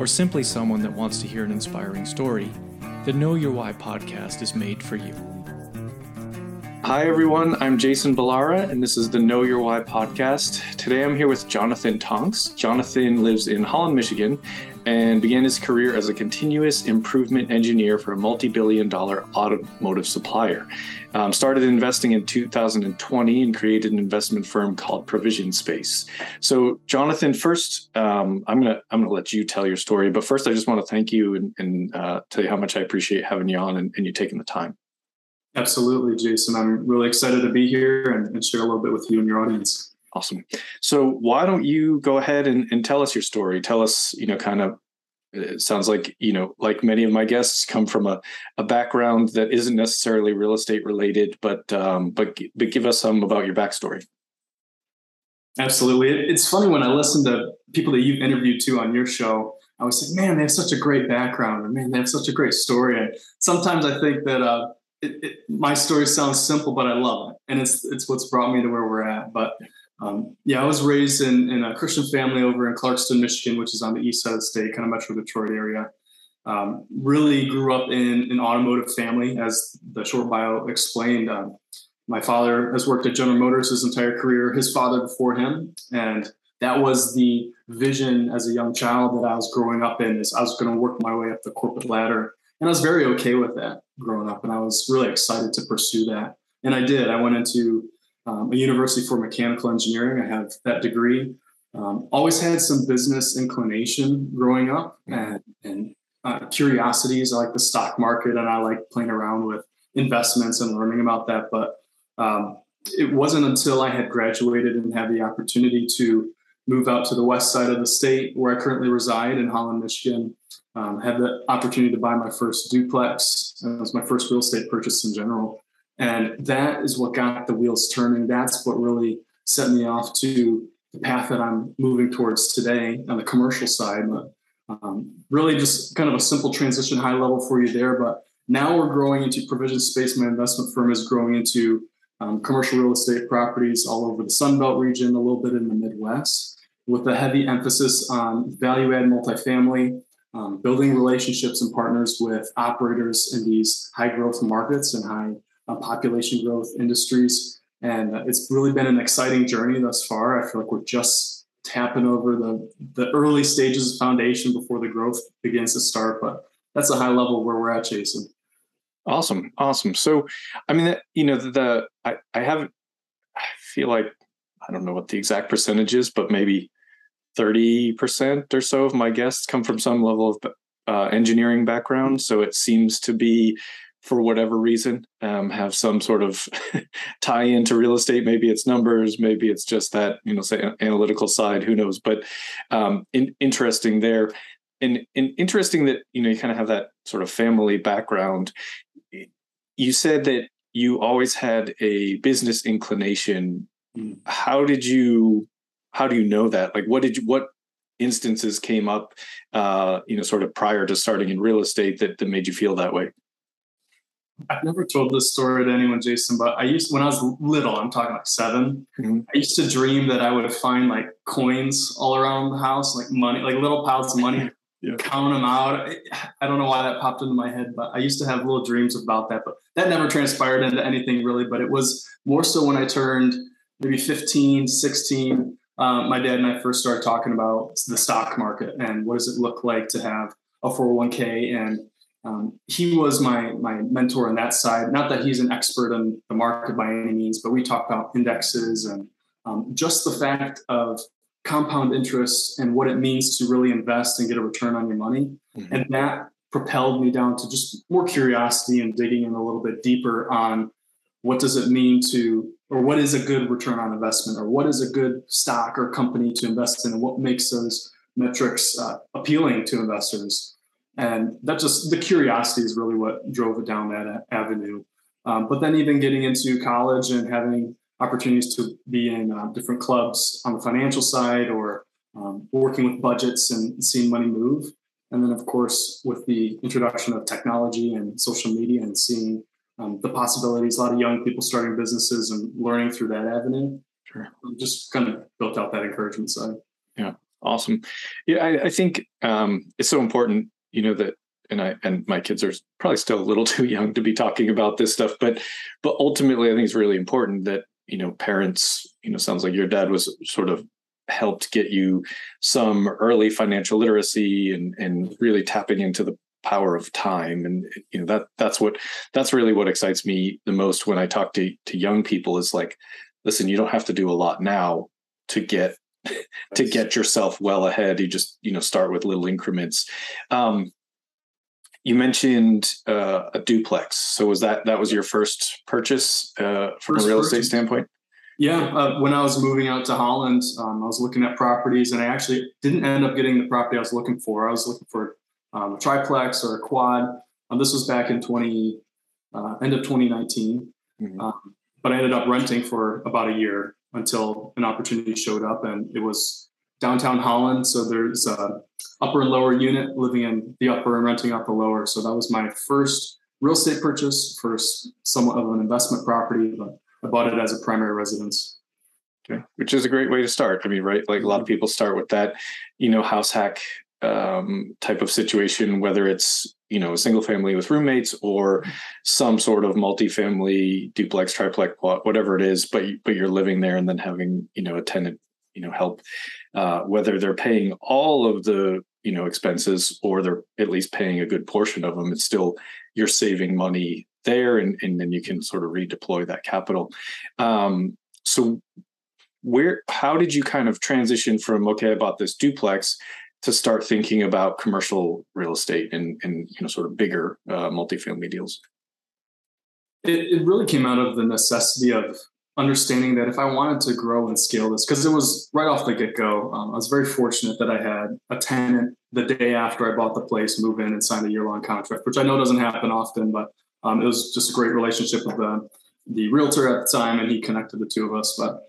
or simply someone that wants to hear an inspiring story, the Know Your Why podcast is made for you. Hi, everyone. I'm Jason Balara, and this is the Know Your Why podcast. Today I'm here with Jonathan Tonks. Jonathan lives in Holland, Michigan, and began his career as a continuous improvement engineer for a multi billion dollar automotive supplier. Um, started investing in 2020 and created an investment firm called Provision Space. So, Jonathan, first, um, I'm gonna I'm gonna let you tell your story, but first, I just want to thank you and, and uh, tell you how much I appreciate having you on and, and you taking the time. Absolutely, Jason. I'm really excited to be here and, and share a little bit with you and your audience. Awesome. So why don't you go ahead and, and tell us your story? Tell us, you know, kind of it sounds like you know like many of my guests come from a, a background that isn't necessarily real estate related but um, but but give us some about your backstory absolutely it's funny when i listen to people that you've interviewed too on your show i was like man they have such a great background and man they have such a great story and sometimes i think that uh, it, it, my story sounds simple but i love it and it's it's what's brought me to where we're at but um, yeah, I was raised in, in a Christian family over in Clarkston, Michigan, which is on the east side of the state, kind of Metro Detroit area. Um, really grew up in an automotive family, as the short bio explained. Um, my father has worked at General Motors his entire career, his father before him. And that was the vision as a young child that I was growing up in is I was going to work my way up the corporate ladder. And I was very okay with that growing up. And I was really excited to pursue that. And I did. I went into um, a university for mechanical engineering. I have that degree. Um, always had some business inclination growing up and, and uh, curiosities. I like the stock market and I like playing around with investments and learning about that. But um, it wasn't until I had graduated and had the opportunity to move out to the west side of the state where I currently reside in Holland, Michigan. Um, had the opportunity to buy my first duplex. It was my first real estate purchase in general. And that is what got the wheels turning. That's what really set me off to the path that I'm moving towards today on the commercial side. But um, really, just kind of a simple transition, high level for you there. But now we're growing into provision space. My investment firm is growing into um, commercial real estate properties all over the Sun Belt region, a little bit in the Midwest, with a heavy emphasis on value add multifamily, um, building relationships and partners with operators in these high growth markets and high uh, population growth industries. And uh, it's really been an exciting journey thus far. I feel like we're just tapping over the, the early stages of foundation before the growth begins to start. But that's a high level where we're at, Jason. Awesome. Awesome. So, I mean, you know, the, I, I have, I feel like, I don't know what the exact percentage is, but maybe 30% or so of my guests come from some level of uh, engineering background. So it seems to be for whatever reason um, have some sort of tie into real estate. Maybe it's numbers maybe it's just that you know say analytical side who knows? But um, in, interesting there. And, and interesting that you know you kind of have that sort of family background. You said that you always had a business inclination. Mm. how did you how do you know that? Like what did you what instances came up uh you know sort of prior to starting in real estate that, that made you feel that way I've never told this story to anyone, Jason, but I used when I was little, I'm talking like 7 mm-hmm. I used to dream that I would find like coins all around the house, like money, like little piles of money, yeah. count them out. I don't know why that popped into my head, but I used to have little dreams about that, but that never transpired into anything really. But it was more so when I turned maybe 15, 16. Um, my dad and I first started talking about the stock market and what does it look like to have a 401k and um, he was my my mentor on that side. Not that he's an expert on the market by any means, but we talked about indexes and um, just the fact of compound interest and what it means to really invest and get a return on your money. Mm-hmm. And that propelled me down to just more curiosity and digging in a little bit deeper on what does it mean to or what is a good return on investment or what is a good stock or company to invest in and what makes those metrics uh, appealing to investors And that just the curiosity is really what drove it down that avenue. Um, but then even getting into college and having opportunities to be in uh, different clubs on the financial side or um, working with budgets and seeing money move. And then, of course, with the introduction of technology and social media and seeing um, the possibilities, a lot of young people starting businesses and learning through that avenue. Sure. Just kind of built out that encouragement side. Yeah. Awesome. Yeah. I, I think um, it's so important, you know, that and I and my kids are probably still a little too young to be talking about this stuff, but but ultimately I think it's really important that, you know, parents, you know, sounds like your dad was sort of helped get you some early financial literacy and and really tapping into the power of time. And you know that that's what that's really what excites me the most when i talk to to young people is like listen you don't have to do a lot now to get to get yourself well ahead you just you know start with little increments um you mentioned uh, a duplex so was that that was your first purchase uh, from first a real estate standpoint yeah, uh, when I was moving out to Holland, um, I was looking at properties, and I actually didn't end up getting the property I was looking for. I was looking for um, a triplex or a quad. Um, this was back in 20 uh, end of 2019, mm-hmm. um, but I ended up renting for about a year until an opportunity showed up, and it was downtown Holland. So there's a upper and lower unit, living in the upper and renting out the lower. So that was my first real estate purchase for somewhat of an investment property, but I bought it as a primary residence. Okay, which is a great way to start. I mean, right? Like a lot of mm-hmm. people start with that, you know, house hack um, type of situation, whether it's you know a single family with roommates or some sort of multifamily duplex, triplex, whatever it is. But but you're living there and then having you know a tenant you know help, uh, whether they're paying all of the you know expenses or they're at least paying a good portion of them. It's still you're saving money there and, and then you can sort of redeploy that capital um, so where how did you kind of transition from okay i bought this duplex to start thinking about commercial real estate and and you know sort of bigger uh, multifamily deals it, it really came out of the necessity of understanding that if i wanted to grow and scale this because it was right off the get-go um, i was very fortunate that i had a tenant the day after i bought the place move in and sign a year-long contract which i know doesn't happen often but um, it was just a great relationship with the, the realtor at the time, and he connected the two of us. But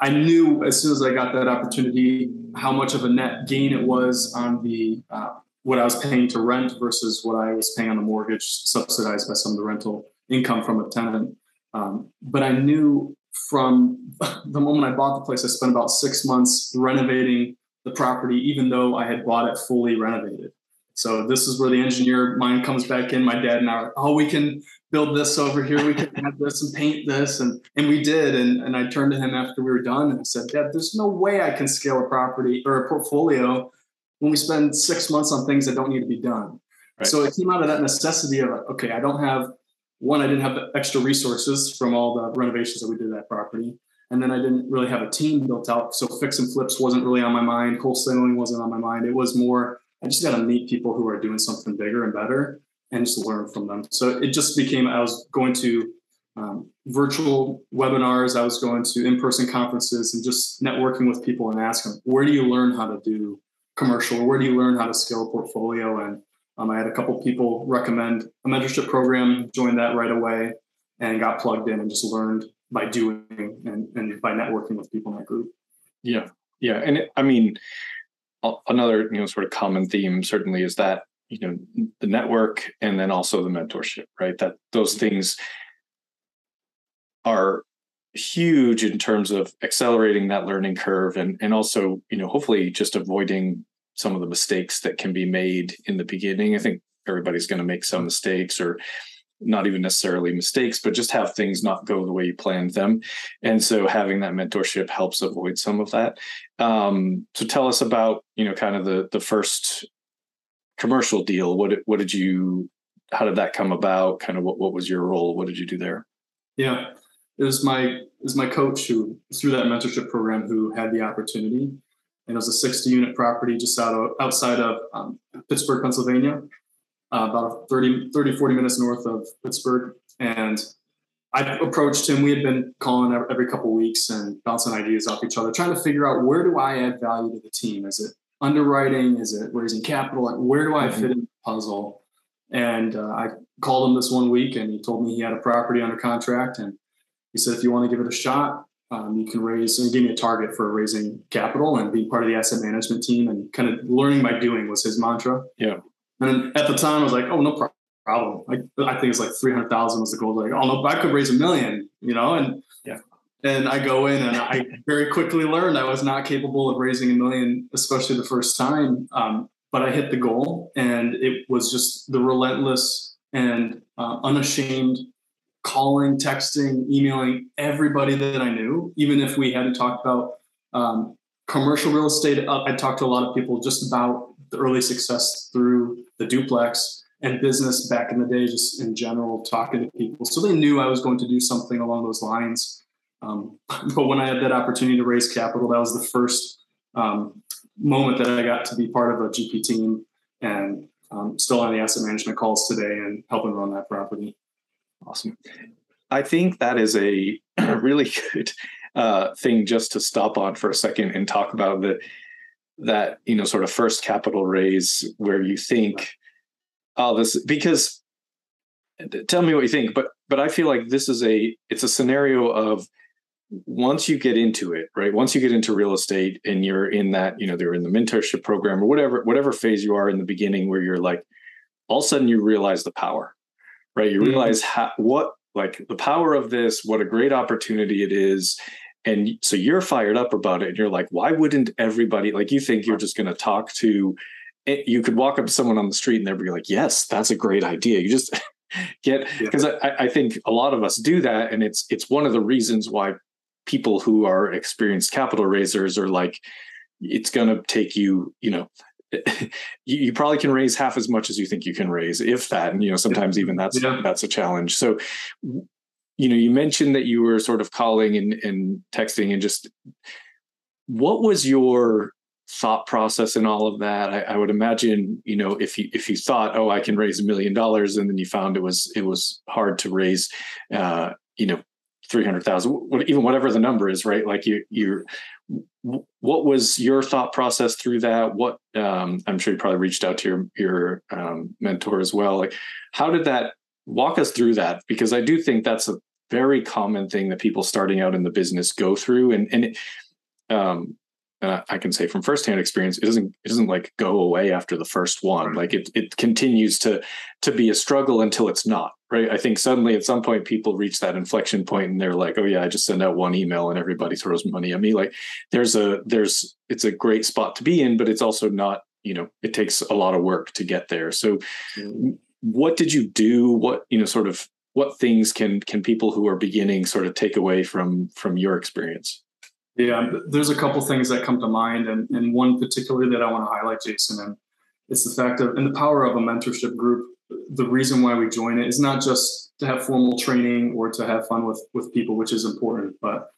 I knew as soon as I got that opportunity how much of a net gain it was on the uh, what I was paying to rent versus what I was paying on the mortgage, subsidized by some of the rental income from a tenant. Um, but I knew from the moment I bought the place, I spent about six months renovating the property, even though I had bought it fully renovated. So this is where the engineer mind comes back in. My dad and I are oh, we can build this over here. We can have this and paint this. And, and we did. And, and I turned to him after we were done and I said, Dad, there's no way I can scale a property or a portfolio when we spend six months on things that don't need to be done. Right. So it came out of that necessity of, okay, I don't have, one, I didn't have the extra resources from all the renovations that we did that property. And then I didn't really have a team built out. So fix and flips wasn't really on my mind. Wholesaling wasn't on my mind. It was more, I just got to meet people who are doing something bigger and better and just learn from them. So it just became, I was going to um, virtual webinars, I was going to in person conferences and just networking with people and asking, where do you learn how to do commercial? Where do you learn how to scale a portfolio? And um, I had a couple people recommend a mentorship program, joined that right away and got plugged in and just learned by doing and, and by networking with people in that group. Yeah. Yeah. And it, I mean, another you know sort of common theme certainly is that you know the network and then also the mentorship right that those things are huge in terms of accelerating that learning curve and and also you know hopefully just avoiding some of the mistakes that can be made in the beginning i think everybody's going to make some mistakes or not even necessarily mistakes, but just have things not go the way you planned them. And so having that mentorship helps avoid some of that. Um, so tell us about, you know, kind of the the first commercial deal. What what did you how did that come about? Kind of what, what was your role? What did you do there? Yeah. It was my it was my coach who through that mentorship program who had the opportunity. And it was a 60 unit property just out of, outside of um, Pittsburgh, Pennsylvania uh, about 30, 30, 40 minutes north of Pittsburgh. And I approached him. We had been calling every couple weeks and bouncing ideas off each other, trying to figure out where do I add value to the team? Is it underwriting? Is it raising capital? Like, where do I mm-hmm. fit in the puzzle? And uh, I called him this one week, and he told me he had a property under contract, and he said, if you want to give it a shot, um, you can raise and give me a target for raising capital and being part of the asset management team and kind of learning by doing was his mantra. Yeah. And at the time, I was like, oh, no problem. I, I think it's like 300,000 was the goal. Like, oh, no, I could raise a million, you know? And yeah. And I go in and I very quickly learned I was not capable of raising a million, especially the first time. Um, but I hit the goal, and it was just the relentless and uh, unashamed calling, texting, emailing everybody that I knew, even if we hadn't talked about um, commercial real estate. I talked to a lot of people just about the early success through the duplex and business back in the day, just in general, talking to people. So they knew I was going to do something along those lines. Um, but when I had that opportunity to raise capital, that was the first um, moment that I got to be part of a GP team and um, still on the asset management calls today and helping run that property. Awesome. I think that is a really good uh, thing just to stop on for a second and talk about the that you know sort of first capital raise where you think oh this because tell me what you think but but i feel like this is a it's a scenario of once you get into it right once you get into real estate and you're in that you know they're in the mentorship program or whatever whatever phase you are in the beginning where you're like all of a sudden you realize the power right? You mm-hmm. realize how, what like the power of this, what a great opportunity it is. And so you're fired up about it. And you're like, why wouldn't everybody like you think you're just going to talk to eh, you could walk up to someone on the street and they'd be like, yes, that's a great idea. You just get because yeah. I, I think a lot of us do that. And it's it's one of the reasons why people who are experienced capital raisers are like, it's going to take you, you know, you, probably can raise half as much as you think you can raise, if that. And you know, sometimes even that's yeah. that's a challenge. So, you know, you mentioned that you were sort of calling and, and texting, and just what was your thought process in all of that? I, I would imagine, you know, if you if you thought, oh, I can raise a million dollars, and then you found it was it was hard to raise, uh, you know, 300,000 even whatever the number is right? Like you you're what was your thought process through that? What um, i'm sure you probably reached out to your your um, mentor as well. Like how did that walk us through that? Because i do think that's a very common thing that people starting out in the business go through and and it, um, and I, can say from firsthand experience, it doesn't it doesn't like go away after the first one. Like it it continues to to be a struggle until it's not. Right. I think suddenly at some point people reach that inflection point and they're like, oh yeah, I just send out one email and everybody throws money at me. Like there's a there's it's a great spot to be in, but it's also not, you know, it takes a lot of work to get there. So mm-hmm. what did you do? What, you know, sort of what things can can people who are beginning sort of take away from from your experience? Yeah, there's a couple things that come to mind, and, and one particularly that I want to highlight, Jason, and it's the fact of and the power of a mentorship group. The reason why we join it is not just to have formal training or to have fun with with people, which is important, but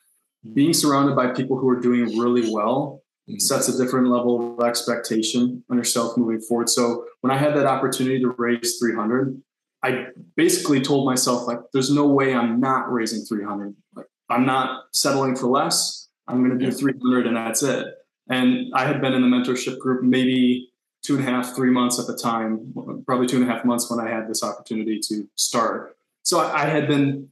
being surrounded by people who are doing really well mm-hmm. sets a different level of expectation on yourself moving forward. So when I had that opportunity to raise 300, I basically told myself like, "There's no way I'm not raising 300. Like, I'm not settling for less." I'm going to do 300 and that's it. And I had been in the mentorship group maybe two and a half, three months at the time, probably two and a half months when I had this opportunity to start. So I, I had been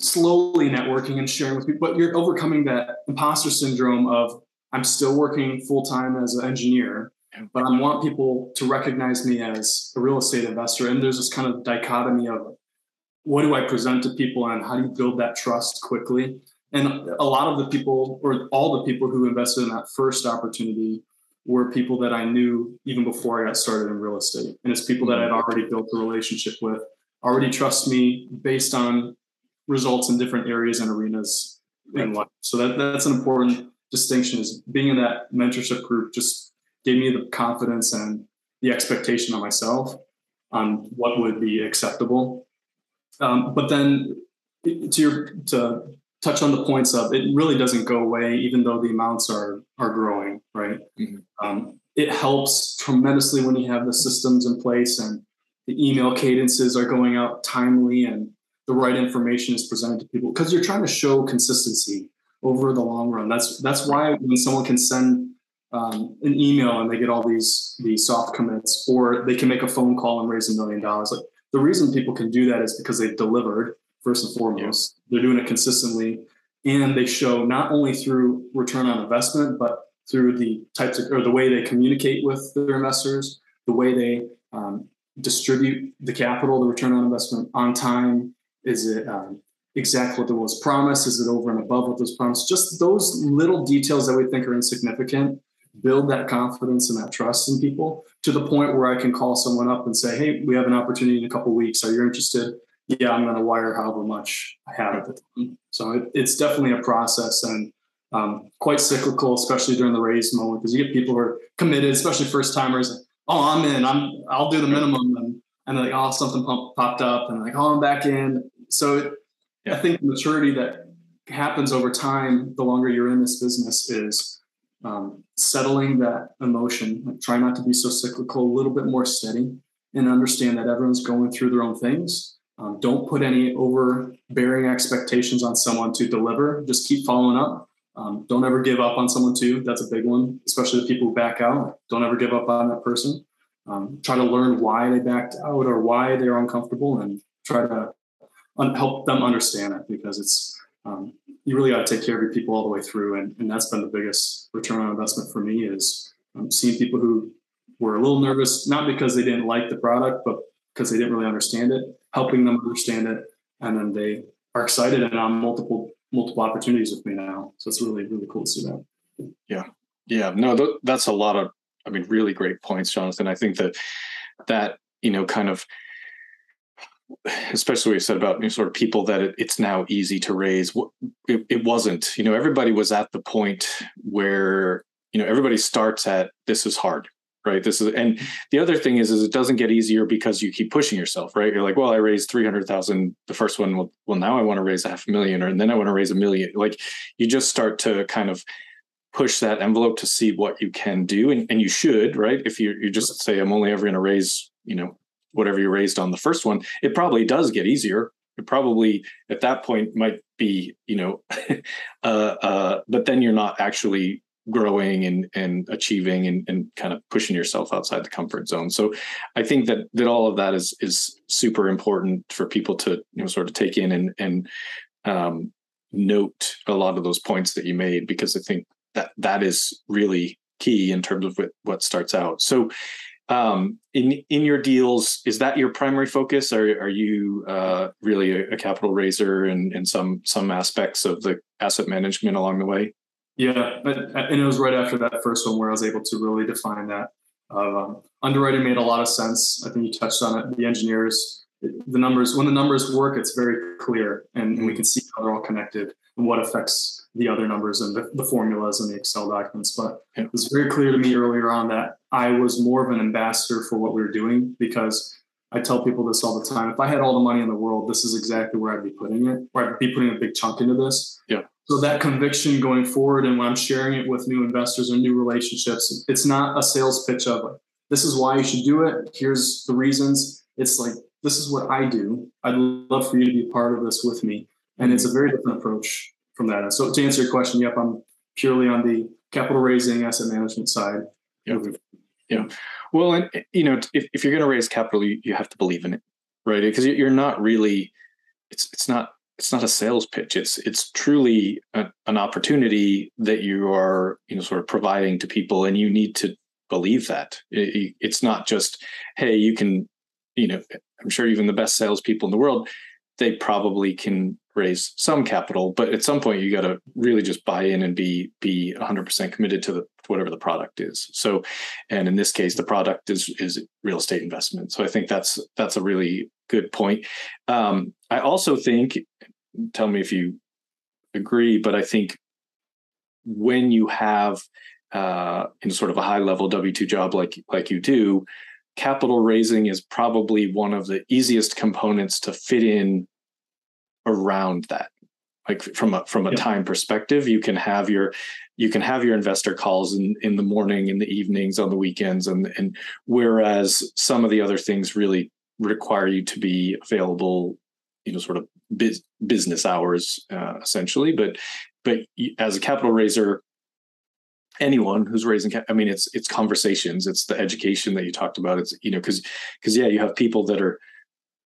slowly networking and sharing with people, but you're overcoming that imposter syndrome of I'm still working full time as an engineer, but I want people to recognize me as a real estate investor. And there's this kind of dichotomy of what do I present to people and how do you build that trust quickly? And a lot of the people, or all the people who invested in that first opportunity, were people that I knew even before I got started in real estate. And it's people that I'd already built a relationship with, already trust me based on results in different areas and arenas right. in life. So that, that's an important distinction is being in that mentorship group just gave me the confidence and the expectation on myself on what would be acceptable. Um, but then to your to touch on the points of it really doesn't go away even though the amounts are are growing right mm-hmm. um, it helps tremendously when you have the systems in place and the email cadences are going out timely and the right information is presented to people because you're trying to show consistency over the long run that's that's why when someone can send um, an email and they get all these these soft commits, or they can make a phone call and raise a million dollars. Like the reason people can do that is because they've delivered first and foremost. They're doing it consistently, and they show not only through return on investment, but through the types of or the way they communicate with their investors, the way they um, distribute the capital, the return on investment on time. Is it um, exactly what was promised? Is it over and above what was promised? Just those little details that we think are insignificant build that confidence and that trust in people to the point where I can call someone up and say, "Hey, we have an opportunity in a couple weeks. Are you interested?" Yeah, I'm going to wire however much I have at the time. So it, it's definitely a process and um, quite cyclical, especially during the raise moment, because you get people who are committed, especially first timers. Oh, I'm in. I'm. I'll do the minimum, and and like, oh, something pump, popped up, and like, oh, I'm back in. So it, yeah. I think the maturity that happens over time, the longer you're in this business, is um, settling that emotion. Like, try not to be so cyclical, a little bit more steady, and understand that everyone's going through their own things. Um, don't put any overbearing expectations on someone to deliver. Just keep following up. Um, don't ever give up on someone too. That's a big one, especially the people who back out. Don't ever give up on that person. Um, try to learn why they backed out or why they're uncomfortable, and try to un- help them understand it because it's um, you really got to take care of your people all the way through, and, and that's been the biggest return on investment for me is um, seeing people who were a little nervous, not because they didn't like the product, but because they didn't really understand it, helping them understand it, and then they are excited and on multiple multiple opportunities with me now. So it's really really cool to see that. Yeah, yeah, no, th- that's a lot of, I mean, really great points, Jonathan. I think that that you know, kind of especially what you said about you know, sort of people that it, it's now easy to raise. It, it wasn't. You know, everybody was at the point where you know everybody starts at this is hard right? This is and the other thing is is it doesn't get easier because you keep pushing yourself right? You're like well i raised 300000 the first one well, well now i want to raise a half a million or and then i want to raise a million. Like you just start to kind of push that envelope to see what you can do and, and you should right? If you you just say i'm only ever going to raise you know whatever you raised on the first one, it probably does get easier. It probably at that point might be, you know, uh, uh, but then you're not actually growing and and achieving and, and kind of pushing yourself outside the comfort zone. So I think that that all of that is is super important for people to you know sort of take in and and um, note a lot of those points that you made because I think that that is really key in terms of what, what starts out. So um, in in your deals is that your primary focus or are you uh, really a, a, capital raiser and in, in some some aspects of the asset management along the way yeah but, and it was right after that first one where i was able to really define that um, underwriting made a lot of sense i think you touched on it the engineers the numbers when the numbers work it's very clear and, we can see how they're all connected and what affects the other numbers and the, the formulas and the Excel documents. But yeah. it was very clear to me earlier on that I was more of an ambassador for what we were doing because I tell people this all the time. If I had all the money in the world, this is exactly where I'd be putting it, where I'd be putting a big chunk into this. Yeah. So that conviction going forward, and when I'm sharing it with new investors or new relationships, it's not a sales pitch of like, this is why you should do it. Here's the reasons. It's like, this is what I do. I'd love for you to be part of this with me. And it's a very different approach from that. So to answer your question, yep, I'm purely on the capital raising asset management side. Yep. Yeah. Well, and you know, if, if you're going to raise capital, you, you have to believe in it, right? Because you're not really, it's, it's not, it's not a sales pitch. It's, it's truly a, an opportunity that you are, you know, sort of providing to people and you need to believe that it, it's not just, Hey, you can, you know, I'm sure even the best salespeople in the world, they probably can raise some capital, but at some point you got to really just buy in and be be 100% committed to the to whatever the product is. So, and in this case, the product is is real estate investment. So I think that's that's a really good point. Um, I also think, tell me if you agree, but I think when you have uh, in sort of a high level W two job like like you do, capital raising is probably one of the easiest components to fit in around that like from a from a time perspective you can have your you can have your investor calls in in the morning in the evenings on the weekends and and whereas some of the other things really require you to be available you know sort of biz, business hours uh, essentially but but as a capital raiser anyone who's raising i mean it's it's conversations it's the education that you talked about it's you know because because yeah you have people that are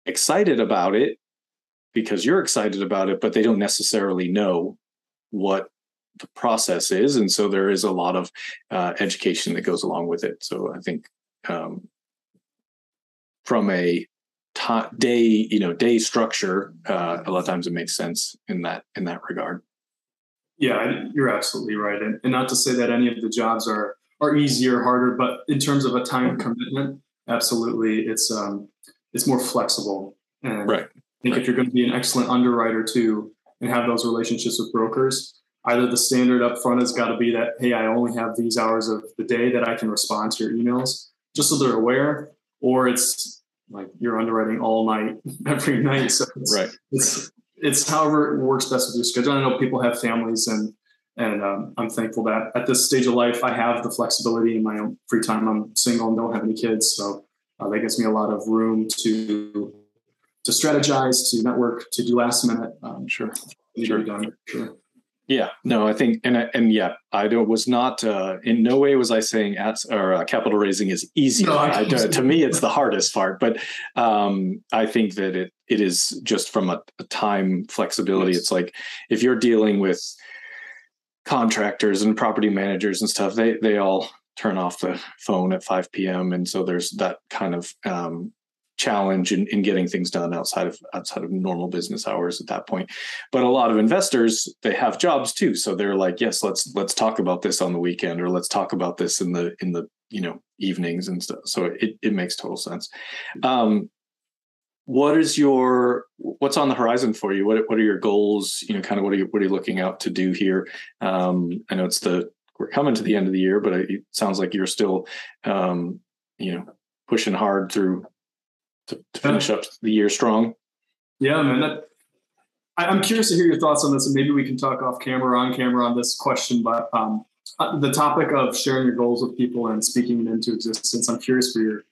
excited about it because you're excited about it but they don't necessarily know what the process is and so there is a lot of uh, education that goes along with it so i think um, from a t- day you know day structure uh, a lot of times it makes sense in that in that regard yeah, you're absolutely right, and, and not to say that any of the jobs are are easier, harder, but in terms of a time commitment, absolutely, it's um, it's more flexible. And right. I think right. if you're going to be an excellent underwriter too, and have those relationships with brokers, either the standard up front has got to be that hey, I only have these hours of the day that I can respond to your emails, just so they're aware, or it's like you're underwriting all night every night. So it's, right. it's it's however it works best with your schedule. I know people have families, and and um, I'm thankful that at this stage of life I have the flexibility in my own free time. I'm single and don't have any kids, so uh, that gives me a lot of room to to strategize, to network, to do last minute. Um, sure, sure. Done, sure. Yeah, no, I think, and and yeah, I don't, was not uh, in no way was I saying at or uh, capital raising is easy. No, I, to me, it's the hardest part, but um, I think that it it is just from a, a time flexibility. Yes. It's like if you're dealing with contractors and property managers and stuff, they they all turn off the phone at 5 p.m. and so there's that kind of um, challenge in, in getting things done outside of outside of normal business hours at that point. But a lot of investors they have jobs too. So they're like yes let's let's talk about this on the weekend or let's talk about this in the in the you know evenings and stuff. So it, it makes total sense. Um what is your what's on the horizon for you? What what are your goals? You know kind of what are you what are you looking out to do here? Um i know it's the we're coming to the end of the year but it sounds like you're still um you know pushing hard through to, to finish up the year strong. Yeah, man. That, I, am curious to hear your thoughts on this, and maybe we can talk off camera, on camera on this question. But um, uh, the topic of sharing your goals with people and speaking them into existence, I'm curious where your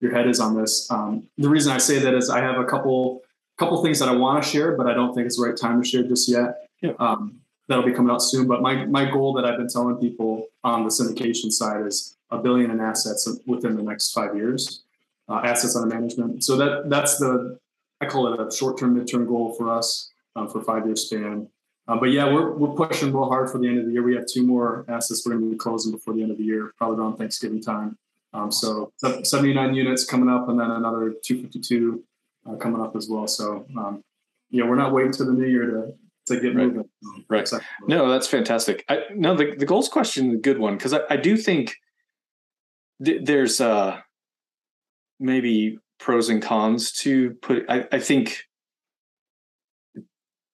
your head is on this. Um, the reason I say that is I have a couple couple things that I want to share, but I don't think it's the right time to share just yet. Yeah. Um, that'll be coming out soon. But my my goal that I've been telling people on the syndication side is a billion in assets within the next five years uh, assets under management. So that that's the I call it a short term, mid term goal for us um, for five year span. Uh, but yeah, we're we're pushing real hard for the end of the year. We have two more assets we're going to be closing before the end of the year, probably around Thanksgiving time. Um, so 79 units coming up, and then another 252 uh, coming up as well. So um, yeah, we're not waiting to the new year to to get right. moving. Right. No, that's fantastic. I, no, the the goals question is a good one because I, I do think th- there's uh maybe pros and cons to put I, I think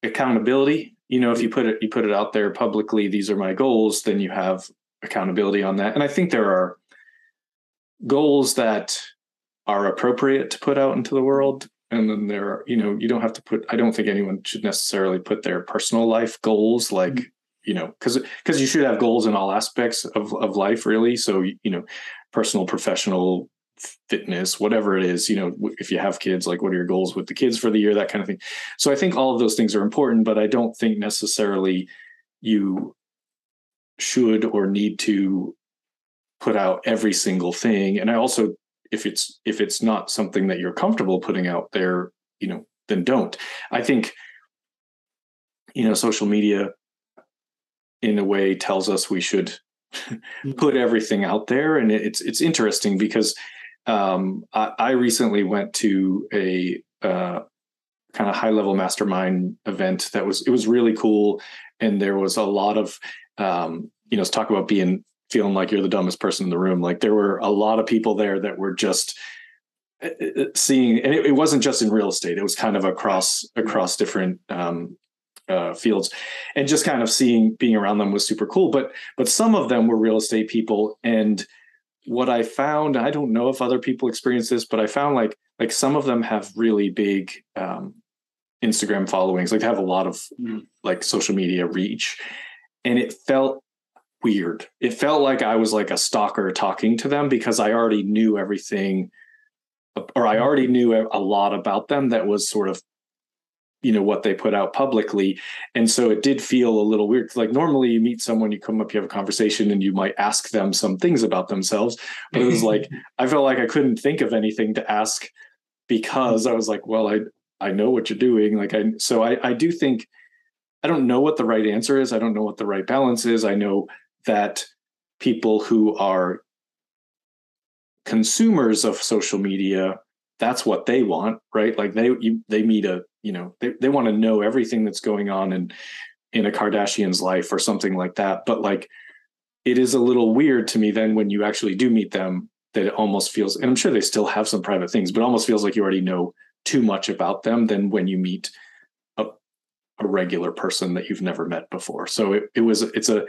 accountability you know if you put it you put it out there publicly these are my goals then you have accountability on that. And i think there are goals that are appropriate to put out into the world. And then there are you know you don't have to put i don't think anyone should necessarily put their personal life goals like mm-hmm. you know because because you should have goals in all aspects of, of life really. So you know personal professional fitness, whatever it is, you know, if you have kids, like what are your goals with the kids for the year, that kind of thing. So I think all of those things are important, but I don't think necessarily you should or need to put out every single thing. And I also, if it's if it's not something that you're comfortable putting out there, you know, then don't. I think, you know, social media in a way tells us we should mm. put everything out there and it's it's interesting because um, I, I, recently went to a uh, kind of high level mastermind event that was it was really cool, and there was a lot of um, you know, talk about being feeling like you're the dumbest person in the room. Like there were a lot of people there that were just uh, uh, seeing, and it, it wasn't just in real estate; it was kind of across across different um, uh, fields. And just kind of seeing being around them was super cool. But but some of them were real estate people. And what I found, I don't know if other people experience this, but I found like like some of them have really big um, Instagram followings, like have a lot of mm. like social media reach, and it felt weird. It felt like I was like a stalker talking to them because I already knew everything, or I already knew a lot about them that was sort of you know what they put out publicly. And so it did feel a little weird. Like normally you meet someone you come up you have a conversation and you might ask them some things about themselves. But it was like i felt like i couldn't think of anything to ask because i was like well i i know what you're doing. Like i so i i do think i don't know what the right answer is. I don't know what the right balance is. I know that people who are consumers of social media that's what they want right? Like they you, they meet a you know they, they want to know everything that's going on in in a kardashian's life or something like that. But like it is a little weird to me then when you actually do meet them that it almost feels and i'm sure they still have some private things but almost feels like you already know too much about them than when you meet a, a regular person that you've never met before. So it, it was it's a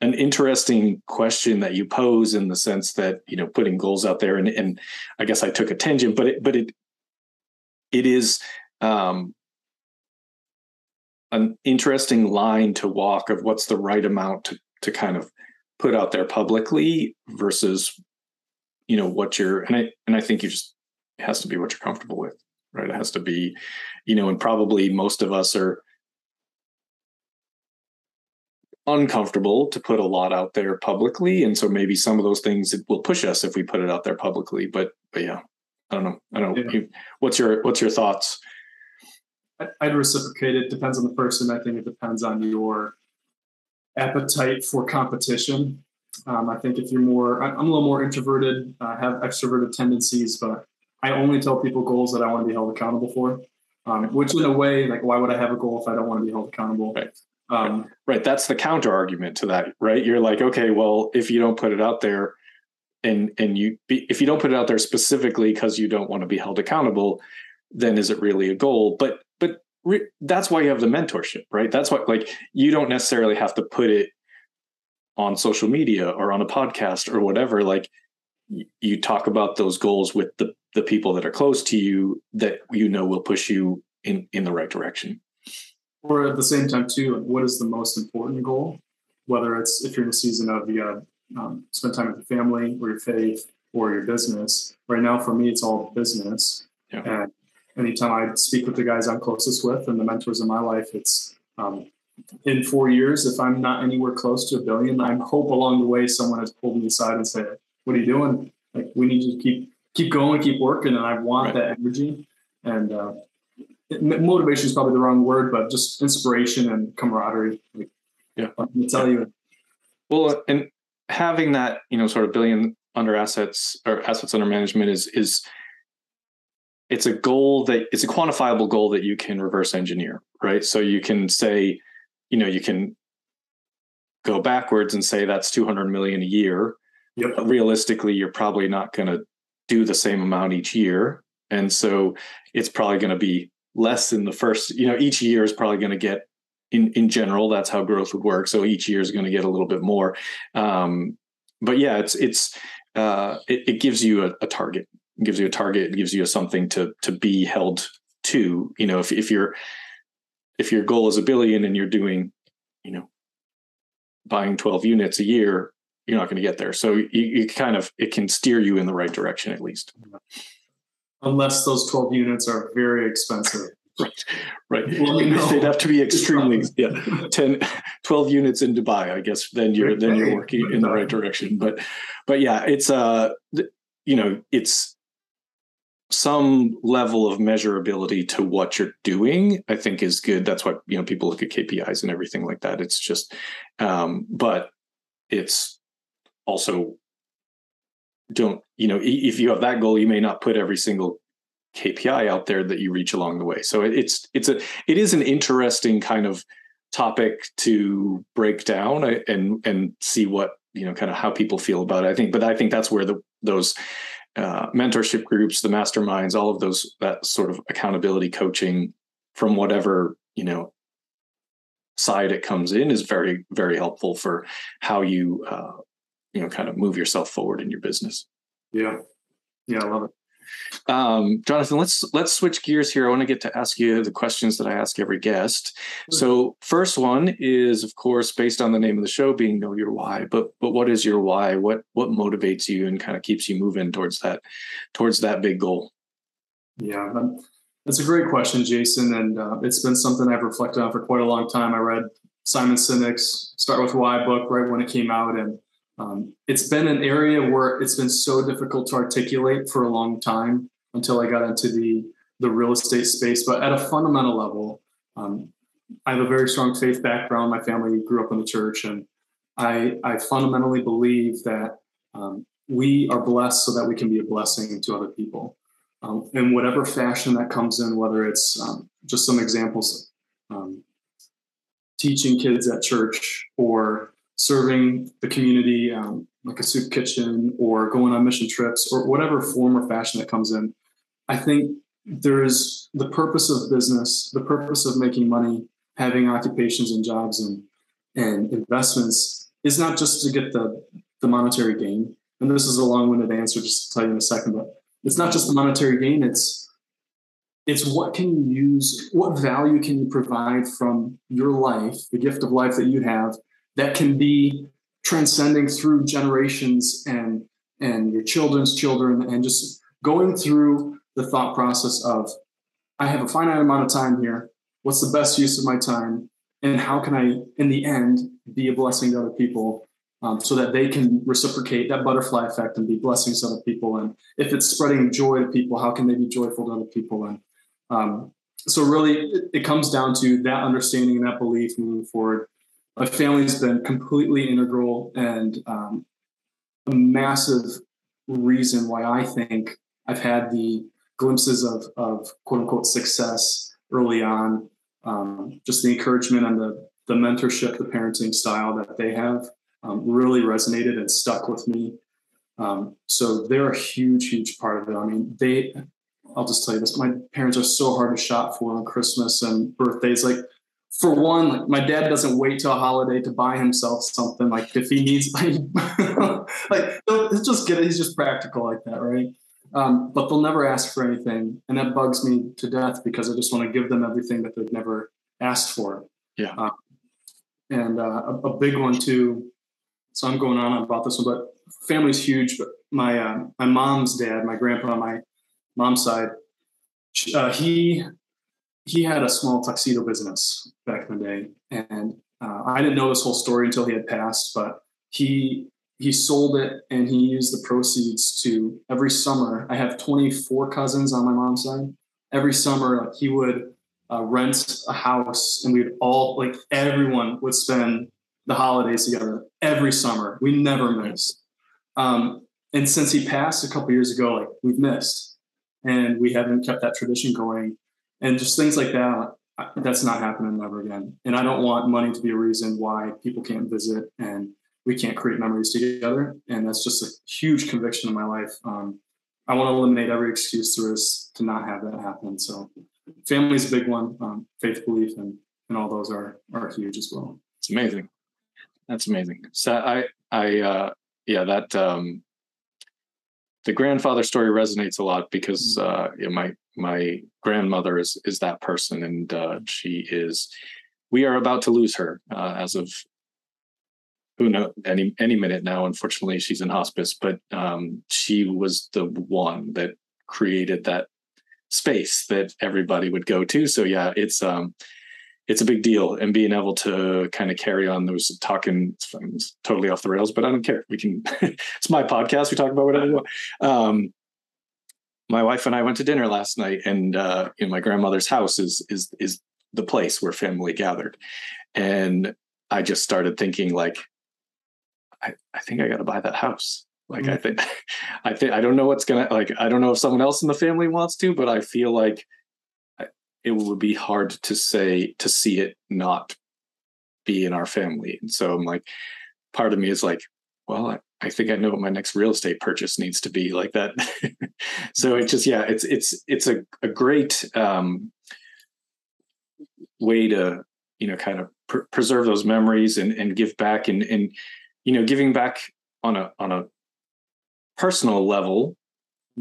an interesting question that you pose in the sense that you know putting goals out there and, and i guess i took a tangent but it but it it is um, an interesting line to walk of what's the right amount to to kind of put out there publicly versus you know what you're and i and i think you just it has to be what you're comfortable with right? It has to be you know and probably most of us are uncomfortable to put a lot out there publicly. And so maybe some of those things it will push us if we put it out there publicly but but yeah i don't know. I don't know. Yeah. what's your what's your thoughts i'd reciprocate it depends on the person i think it depends on your appetite for competition um, i think if you're more i'm a little more introverted i have extroverted tendencies but i only tell people goals that i want to be held accountable for um, which in a way like why would i have a goal if i don't want to be held accountable right um, right. That's the counter argument to that, right? You're like, okay, well, if you don't put it out there, and and you if you don't put it out there specifically because you don't want to be held accountable, then is it really a goal? But re- that's why you have the mentorship, right? That's why like you don't necessarily have to put it on social media or on a podcast or whatever. Like you talk about those goals with the the people that are close to you that you know will push you in in the right direction or at the same time too like what is the most important goal whether it's if you're in a season of you got um, spend time with your family or your faith or your business right now for me it's all business yeah. and anytime i speak with the guys i'm closest with and the mentors in my life it's um, in four years if i'm not anywhere close to a billion i hope along the way someone has pulled me aside and said what are you doing like we need you to keep keep going keep working and i want right. that energy and uh, motivation is probably the wrong word, but just inspiration and camaraderie. yeah, I tell you. Well, and having that, you know, sort of billion under assets or assets under management is is it's a goal that it's a quantifiable goal that you can reverse engineer, right? So you can say, you know, you can go backwards and say that's 200 million a year. Yep. realistically, you're probably not going to do the same amount each year. And so it's probably going to be less in the first you know each year is probably going to get in in general that's how growth would work so each year is going to get a little bit more um, but yeah it's it's uh, it, it, gives you a, a, target gives you a target gives you something to to be held to you know if, if you're if your goal is a billion and you're doing you know buying 12 units a year you're not going to get there so you, you kind of it can steer you in the right direction at least unless those 12 units are very expensive. Right, right. Well, They'd have to be extremely, yeah, 10, 12 units in Dubai, I guess. Then you're then you're working in the right direction. But, but yeah, it's uh, you know, it's some level of measurability to what you're doing. I think is good. That's why you know people look at KPIs and everything like that. It's just, um, but it's also don't you know if you have that goal you may not put every single kpi out there that you reach along the way so it's it's a it is an interesting kind of topic to break down uh, and and see what you know kind of how people feel about it i think but i think that's where the those uh, mentorship groups the masterminds all of those that sort of accountability coaching from whatever you know side it comes in is very very helpful for how you uh, you know kind of move yourself forward in your business. Yeah. Yeah i love it um, Jonathan, let's let's switch gears here. I want to get to ask you the questions that I ask every guest. So, first one is, of course, based on the name of the show being "Know Your Why." But but what is your why? What what motivates you and kind of keeps you moving towards that towards that big goal? Yeah, That's a great question, Jason, and uh, it's been something I've reflected on for quite a long time. I read Simon Sinek's "Start with Why" book right when it came out, and um, it's been an area where it's been so difficult to articulate for a long time until I got into the the real estate space. But at a fundamental level, um, I have a very strong faith background. My family grew up in the church, and I, I fundamentally believe that um, we are blessed so that we can be a blessing to other people um, in whatever fashion that comes in, whether it's um, just some examples, um, teaching kids at church or serving the community um, like a soup kitchen or going on mission trips or whatever form or fashion that comes in. I think there's the purpose of business, the purpose of making money, having occupations and jobs and and investments is not just to get the the monetary gain. And this is a long-winded answer, just to tell you in a second, but it's not just the monetary gain. It's it's what can you use, what value can you provide from your life, the gift of life that you have, that can be transcending through generations and and your children's children, and just going through the thought process of I have a finite amount of time here. What's the best use of my time? And how can I, in the end, be a blessing to other people um, so that they can reciprocate that butterfly effect and be blessings to other people? And if it's spreading joy to people, how can they be joyful to other people? And um, so, really, it, it comes down to that understanding and that belief moving forward. My family's been completely integral and um, a massive reason why I think I've had the glimpses of, of quote unquote success early on. Um, just the encouragement and the, the mentorship, the parenting style that they have um, really resonated and stuck with me. Um, so they're a huge, huge part of it. I mean, they, I'll just tell you this, my parents are so hard to shop for on Christmas and birthdays. Like, for one, like my dad doesn't wait till a holiday to buy himself something. Like if he needs, like, like he'll just get it. He's just practical like that, right? Um, but they'll never ask for anything, and that bugs me to death because I just want to give them everything that they've never asked for. Yeah. Um, and uh, a, a, big one too. So I'm going on about this one, but family's huge. But my uh, my mom's dad, my grandpa on my mom's side, uh, he he had a small tuxedo business back in the day, and uh, I didn't know this whole story until he had passed. But he he sold it and he used the proceeds to every summer. I have 24 cousins on my mom's side. Every summer, like he would uh, rent a house and we'd all, like everyone would spend the holidays together every summer. We never missed. Um, and since he passed a couple years ago, like we've missed and we haven't kept that tradition going. And just things like that, that's not happening ever again. And I don't want money to be a reason why people can't visit and we can't create memories together. And that's just a huge conviction in my life. Um, I want to eliminate every excuse there is to not have that happen. So family's a big one. Um, faith, belief, and and all those are are huge as well. It's amazing. That's amazing. So I I uh, yeah that um, the grandfather story resonates a lot because uh, yeah, my my grandmother is is that person, and uh, she is. We are about to lose her uh, as of who know any any minute now. Unfortunately, she's in hospice, but um, she was the one that created that space that everybody would go to. So yeah, it's um, it's a big deal, and being able to kind of carry on those talking totally off the rails, but I don't care. We can. it's my podcast. We talk about whatever. Um, my wife and I went to dinner last night, and uh, in my grandmother's house is is is the place where family gathered, and I just started thinking like I, I think I got to buy that house. Like mm-hmm. I think, I think I don't know what's gonna like. I don't know if someone else in the family wants to, but I feel like it would be hard to say to see it not be in our family. And so I'm like, part of me is like, well, I, I think I know what my next real estate purchase needs to be like that. so it's just yeah, it's it's it's a a great um, way to you know kind of pr- preserve those memories and and give back and and you know giving back on a on a personal level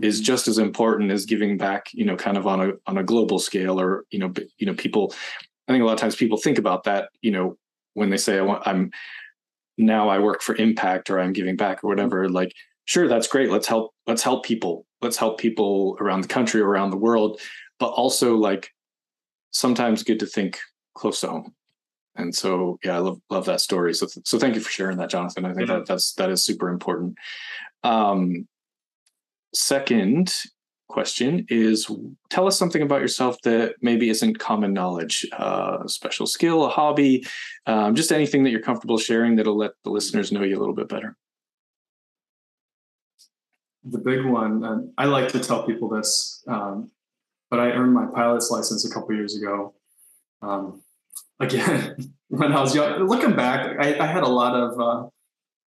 is mm-hmm. just as important as giving back you know kind of on a on a global scale or you know you know people i think a lot of times people think about that you know when they say i want i'm now i work for impact or i'm giving back or mm-hmm. whatever like sure that's great let's help let's help people let's help people around the country, around the world, but also like sometimes good to think close to home. And so, yeah, I love love that story. So, so thank you for sharing that, Jonathan. I think yeah. that that's that is super important. Um, second question is tell us something about yourself that maybe isn't common knowledge uh, special skill a hobby um, just anything that you're comfortable sharing that'll let the listeners know you a little bit better. The big one and i like to tell people this um, but i earned my pilot's license a couple years ago. Um, again when i was young looking back i, I had a lot of uh,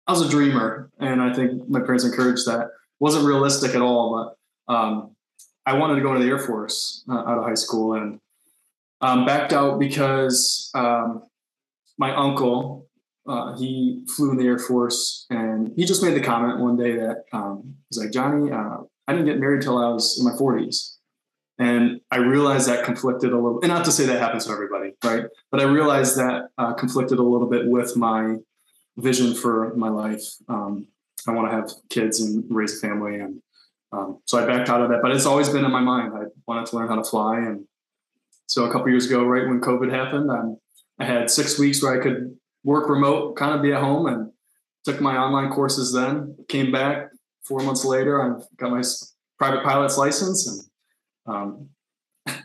i was a dreamer and i think my parents encouraged that. Wasn't realistic at all but um, I wanted to go to the Air Force uh, out of high school and um, backed out because um, my uncle uh, he flew in the Air Force and he just made the comment one day that um, he's like Johnny, uh, I didn't get married till I was in my 40s, and I realized that conflicted a little. And not to say that happens to everybody, right? But I realized that uh, conflicted a little bit with my vision for my life. Um, I want to have kids and raise a family and um, so I backed out of that, but it's always been in my mind. I wanted to learn how to fly, and so a couple years ago, right when COVID happened, um, I had six weeks where I could work remote, kind of be at home, and took my online courses. Then came back four months later. I got my private pilot's license, and um,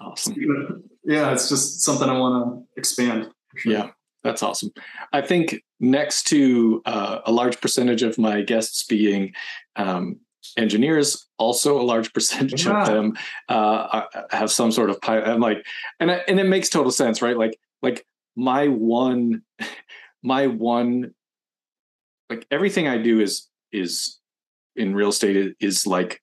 awesome. yeah, it's just something I want to expand. Sure. Yeah, that's awesome. I think next to uh, a large percentage of my guests being um, engineers also a large percentage yeah. of them uh, have some sort of pilot i'm like and I, and it makes total sense right like like my one my one like everything i do is is in real estate is, like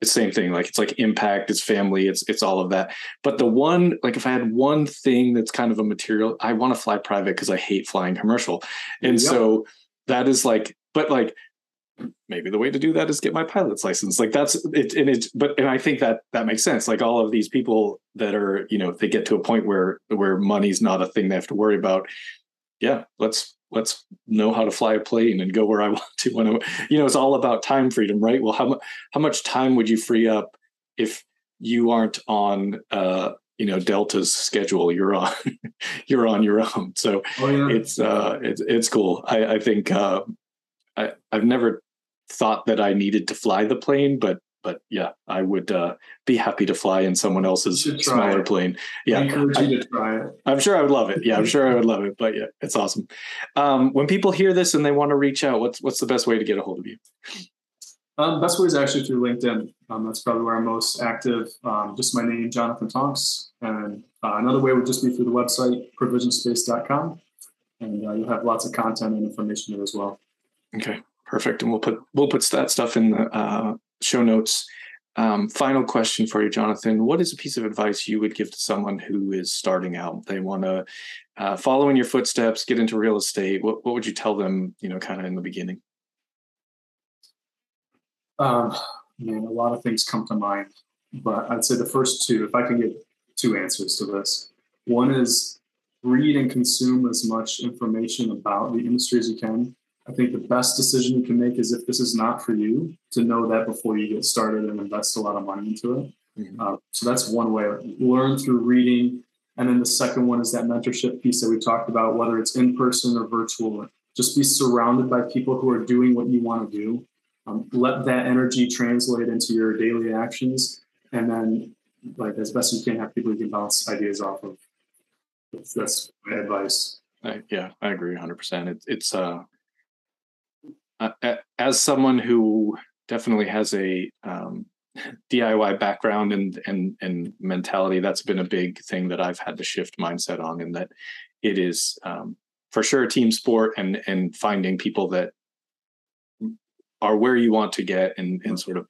the same thing like it's like impact it's family it's it's all of that but the one like if i had one thing that's kind of a material i want to fly private because i hate flying commercial and yep. so that is like but like maybe the way to do that is get my pilot's license. Like that's it and it but and i think that that makes sense. Like all of these people that are you know they get to a point where where money's not a thing they have to worry about. Yeah let's let's know how to fly a plane and go where i want to when I, you know it's all about time freedom right? Well how, how much time would you free up if you aren't on uh you know delta's schedule? You're on you're on your own. So oh, yeah. it's uh it's it's cool. I i think uh I, I've never thought that I needed to fly the plane, but but yeah, I would uh, be happy to fly in someone else's smaller it. plane. Yeah, I encourage you to try it. I'm sure I would love it. Yeah, I'm sure I would love it. But yeah, it's awesome. Um, when people hear this and they want to reach out, what's what's the best way to get a hold of you? Um, best way is actually through LinkedIn. Um, that's probably where I'm most active. Um, just my name, Jonathan Tonks. And uh, another way would just be through the website, provisionspace.com. And uh, you'll have lots of content and information there as well. Okay. Perfect. And we'll put we'll put that stuff in the uh, show notes. Um, final question for you, Jonathan. What is a piece of advice you would give to someone who is starting out? They want to uh, follow in your footsteps, get into real estate. What what would you tell them? You know, kind of in the beginning. Um, man, a lot of things come to mind, but I'd say the first two. If I can get two answers to this, one is read and consume as much information about the industry as you can I think the best decision you can make is if this is not for you, to know that before you get started and invest a lot of money into it. Mm-hmm. Uh, so that's one way. Learn through reading. And then the second one is that mentorship piece that we talked about, whether it's in person or virtual. Just be surrounded by people who are doing what you want to do. Um, let that energy translate into your daily actions. And then, like, as best you can, have people you can bounce ideas off of. That's my advice. I, yeah, I agree 100%. It, it's, uh, uh, as someone who definitely has a um, DIY background and and and mentality, that's been a big thing that I've had to shift mindset on. In that it is um, for sure a team sport, and and finding people that are where you want to get, and and sort of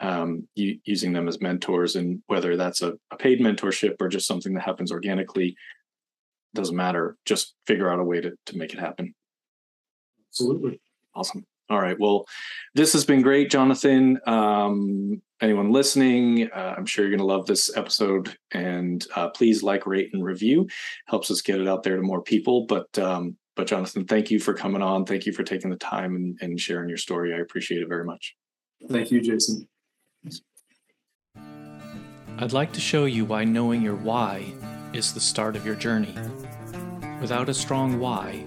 um, using them as mentors, and whether that's a, a paid mentorship or just something that happens organically, doesn't matter. Just figure out a way to to make it happen. Absolutely. Awesome. All right. Well, this has been great, Jonathan. Um, anyone listening, uh, I'm sure you're going to love this episode. And uh, please like, rate, and review. Helps us get it out there to more people. But um, but Jonathan, thank you for coming on. Thank you for taking the time and, and sharing your story. I appreciate it very much. Thank you, Jason. I'd like to show you why knowing your why is the start of your journey. Without a strong why,